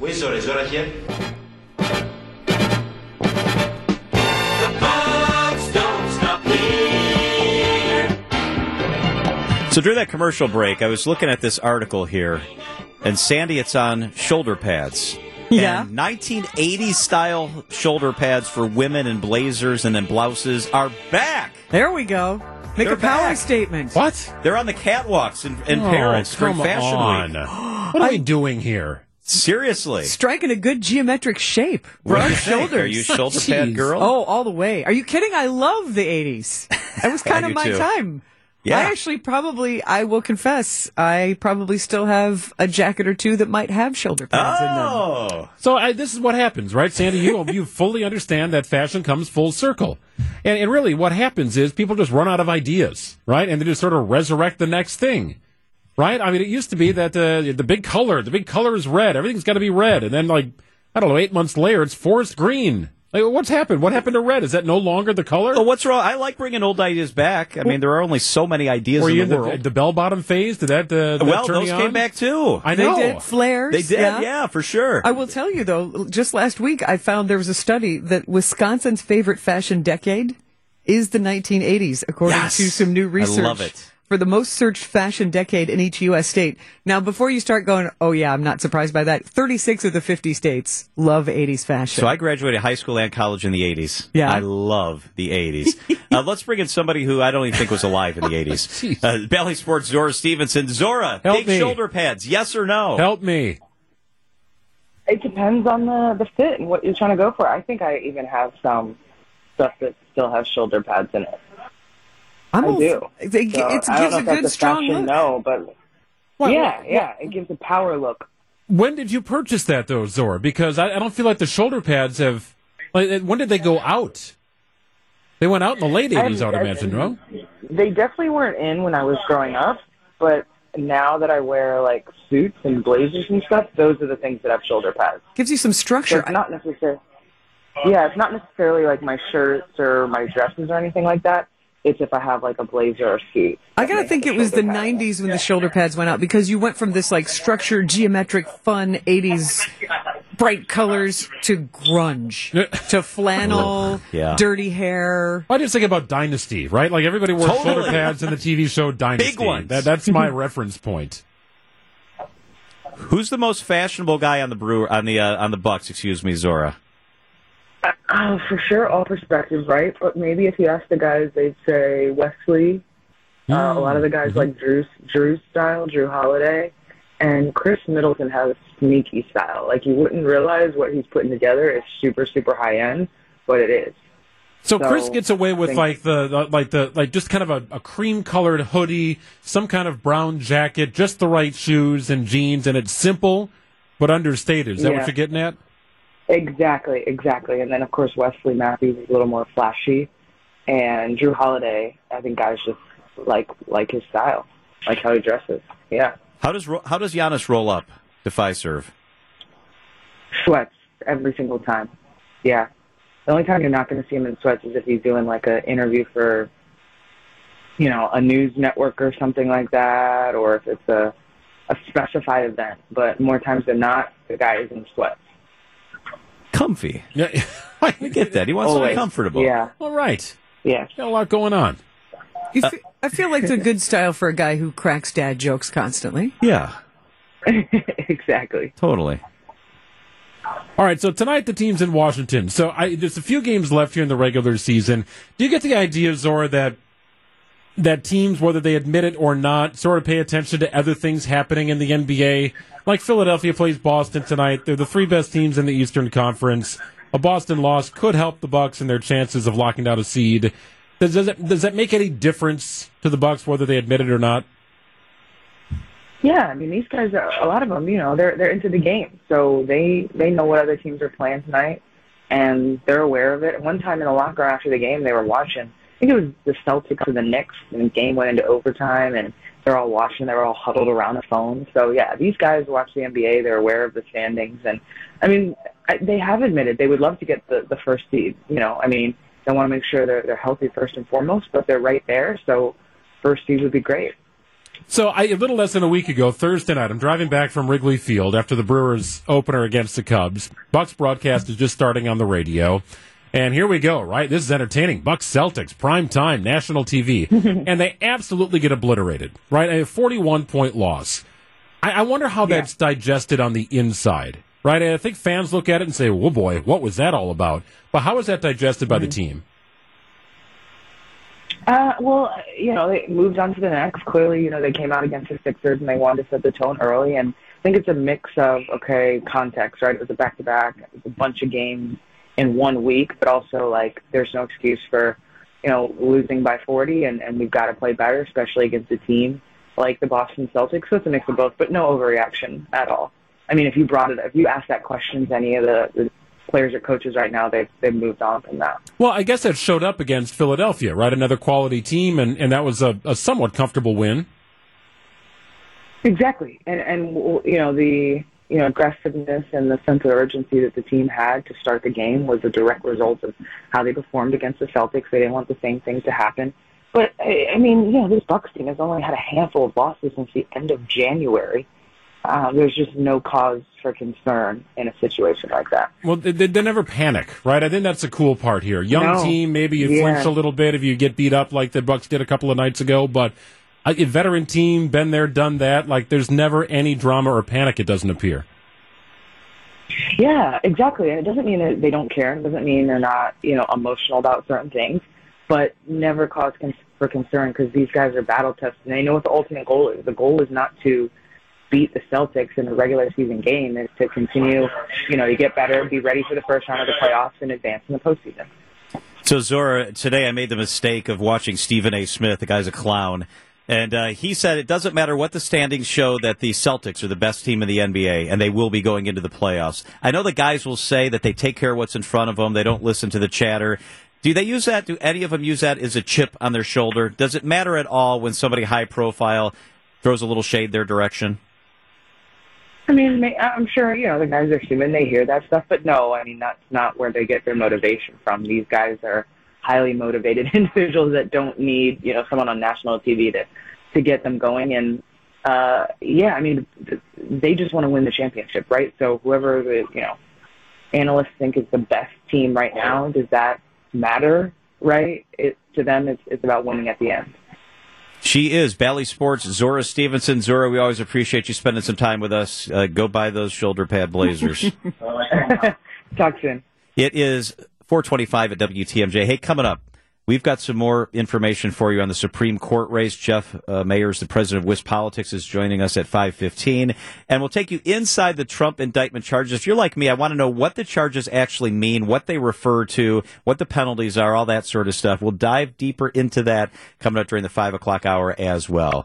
Where's Zora? Zora here? So during that commercial break, I was looking at this article here, and Sandy, it's on shoulder pads. Yeah. And 1980s style shoulder pads for women in blazers and in blouses are back. There we go. Make They're a power back. statement. What? They're on the catwalks in, in Oh, Paris during come Fashion on. Week. What are we doing here? Seriously. Striking a good geometric shape. What do Broad you shoulders. Are you shoulder pad Jeez. girl? Oh, all the way. Are you kidding? I love the 80s. That was kind of my too. time. Yeah. I actually probably, I will confess, I probably still have a jacket or two that might have shoulder pads in them. Oh. So I, this is what happens, right, Sandy? You you fully understand that fashion comes full circle, and, and really what happens is people just run out of ideas, right, and they just sort of resurrect the next thing, right? I mean, it used to be that uh, the big color, the big color is red, everything's got to be red, and then like I don't know, eight months later, it's forest green. Like, what's happened? What happened to red? Is that no longer the color? Well, what's wrong? I like bringing old ideas back. I mean, there are only so many ideas Were in you the world. the, the bell bottom phase? Did that? Uh, did well, that turn those you came on? back too. I know. They know. did flares. They did, yeah. for sure. I will tell you though, just last week I found there was a study that Wisconsin's favorite fashion decade is the 1980s, according Yes. to some new research. I love it. For the most searched fashion decade in each U.S. state. Now, before you start going, oh yeah, I'm not surprised by that. 36 of the 50 states love 80s fashion. So I graduated high school and college in the 80s. Yeah. I love the 80s. uh, let's bring in somebody who I don't even think was alive in the 80s. Uh, Bally Sports Zora Stephenson. Zora, Help big me. shoulder pads, yes or no? Help me. It depends on the the fit and what you're trying to go for. I think I even have some stuff that still has shoulder pads in it. I'm I al- do. It, So, it I don't gives know a good, that's strong fashion look. no, but What- yeah, what- yeah, it gives a power look. When did you purchase that, though, Zora? Because I, I don't feel like the shoulder pads have. Like, when did they go out? They went out in the late '80s, I would imagine, no? They definitely weren't in when I was growing up, but now that I wear like suits and blazers and stuff, those are the things that have shoulder pads. Gives you some So structure. it's not necessarily. Yeah, it's not necessarily like my shirts or my dresses or anything like that. It's if I have like a blazer or suit. I that gotta think it was the shoulder pad. 90s when the shoulder pads went out because you went from this like structured, geometric, fun 80s bright colors to grunge, to flannel, Yeah. dirty hair. I just think about Dynasty, right? Like everybody wore Totally. shoulder pads in the TV show Dynasty. Big ones. That, that's my reference point. Who's the most fashionable guy on the brewer on the uh, on the Bucks? Excuse me, Zora. Oh, for sure, all perspectives, right? But maybe if you ask the guys, they'd say Wesley. Uh, a lot of the guys like Jrue's Jrue's style, Jrue Holiday, and Khris Middleton has a sneaky style. Like you wouldn't realize what he's putting together is super super high end, but it is. So, So, Khris gets away with like the, the like the like just kind of a, a cream colored hoodie, some kind of brown jacket, just the right shoes and jeans, and it's simple but understated. Is that Yeah. what you're getting at? Exactly, exactly. And then of course Wesley Matthews is a little more flashy, and Jrue Holiday. I think guys just like like his style, like how he dresses. Yeah, How does Ro- how does Giannis roll up? Defy serve. sweats every single time. Yeah, the only time you're not going to see him in sweats is if he's doing like an interview for, you know, a news network or something like that, or if it's a a specified event. But more times than not, the guy is in sweats. Comfy. Yeah, I get that. He wants to be Always. comfortable. Yeah, All right, yeah. got a lot going on. You fe- I feel like it's a good style for a guy who cracks dad jokes constantly. Yeah. exactly. Totally. All right, so tonight the team's in Washington. So I, there's a few games left here in the regular season. Do you get the idea, Zora, that that teams, whether they admit it or not, sort of pay attention to other things happening in the NBA? Like Philadelphia plays Boston tonight. They're the three best teams in the Eastern Conference. A Boston loss could help the Bucks in their chances of locking down a seed. Does, does, it, does that make any difference to the Bucks, whether they admit it or not? Yeah, I mean these guys are a lot of them. You know, they're they're into the game, so they they know what other teams are playing tonight, and they're aware of it. One time in the locker room after the game, they were watching. Think it was the Celtics and the Knicks, and the game went into overtime, and they're all watching. They were all huddled around a phone. So yeah, these guys watch the NBA. They're aware of the standings, and I mean I, they have admitted they would love to get the the first seed. You know, I mean they want to make sure they're they're healthy first and foremost, but they're right there. So first seed would be great. So I, a little less than a week ago, Thursday night, I'm driving back from Wrigley Field after the Brewers opener against the Cubs. Bucks broadcast is just starting on the radio. And here we go, right? This is entertaining. Bucks Celtics, prime time, national TV. and they absolutely get obliterated, right? A 41 point loss. I, I wonder how yeah. that's digested on the inside, right? I think fans look at it and say, oh boy, what was that all about? But how is that digested by mm-hmm. the team? Uh, well, you know, they moved on to the next. Clearly, you know, they came out against the Sixers and they wanted to set the tone early. And I think it's a mix of, okay, context, right? It was a back to back, it was a bunch of games in one week, but also like there's no excuse for, you know, losing by 40 and, and we've got to play better, especially against a team like the Boston Celtics. So it's a mix of both, but no overreaction at all. I mean, if you brought it, up if you asked that question to any of the, the players or coaches right now, they've, they've moved on from that. Well, I guess that showed up against Philadelphia, right? Another quality team, and, and that was a, a somewhat comfortable win. Exactly. And, and, you know, the, you know, aggressiveness and the sense of urgency that the team had to start the game was a direct result of how they performed against the Celtics. They didn't want the same things to happen. But I I mean, you know, this Bucks team has only had a handful of losses since the end of January. Uh, there's just no cause for concern in a situation like that. Well, they, they never panic, right? I think that's the cool part here. Young no. team, maybe you yeah. flinch a little bit if you get beat up like the Bucks did a couple of nights ago, but a veteran team, been there, done that. Like, there's never any drama or panic. It doesn't appear. Yeah, exactly. And it doesn't mean that they don't care. It doesn't mean they're not, you know, emotional about certain things. But never cause con- for concern because these guys are battle tested and they know what the ultimate goal is. The goal is not to beat the Celtics in a regular season game. Is to continue, you know, to get better, be ready for the first round of the playoffs, and advance in the postseason. So Zora, today I made the mistake of watching Stephen A. Smith. The guy's a clown and uh, he said it doesn't matter what the standings show that the Celtics are the best team in the NBA and they will be going into the playoffs. I know the guys will say that they take care of what's in front of them. They don't listen to the chatter. Do they use that? Do any of them use that as a chip on their shoulder? Does it matter at all when somebody high profile throws a little shade their direction? I mean, I'm sure you know the guys are human; they hear that stuff. But no, I mean that's not where they get their motivation from. These guys are highly motivated individuals that don't need you know someone on national TV to to get them going. And uh, yeah, I mean they just want to win the championship, right? So whoever the you know analysts think is the best team right now, does that matter? Right? It, to them, it's it's about winning at the end. She is Bally Sports Zora Stephenson. Zora, we always appreciate you spending some time with us. Uh, go buy those shoulder pad blazers. Talk soon. It is 425 at WTMJ. Hey, coming up, we've got some more information for you on the Supreme Court race. Jeff uh, Mayers, the president of WisPolitics, is joining us at 515. And we'll take you inside the Trump indictment charges. If you're like me, I want to know what the charges actually mean, what they refer to, what the penalties are, all that sort of stuff. We'll dive deeper into that coming up during the 5 o'clock hour as well.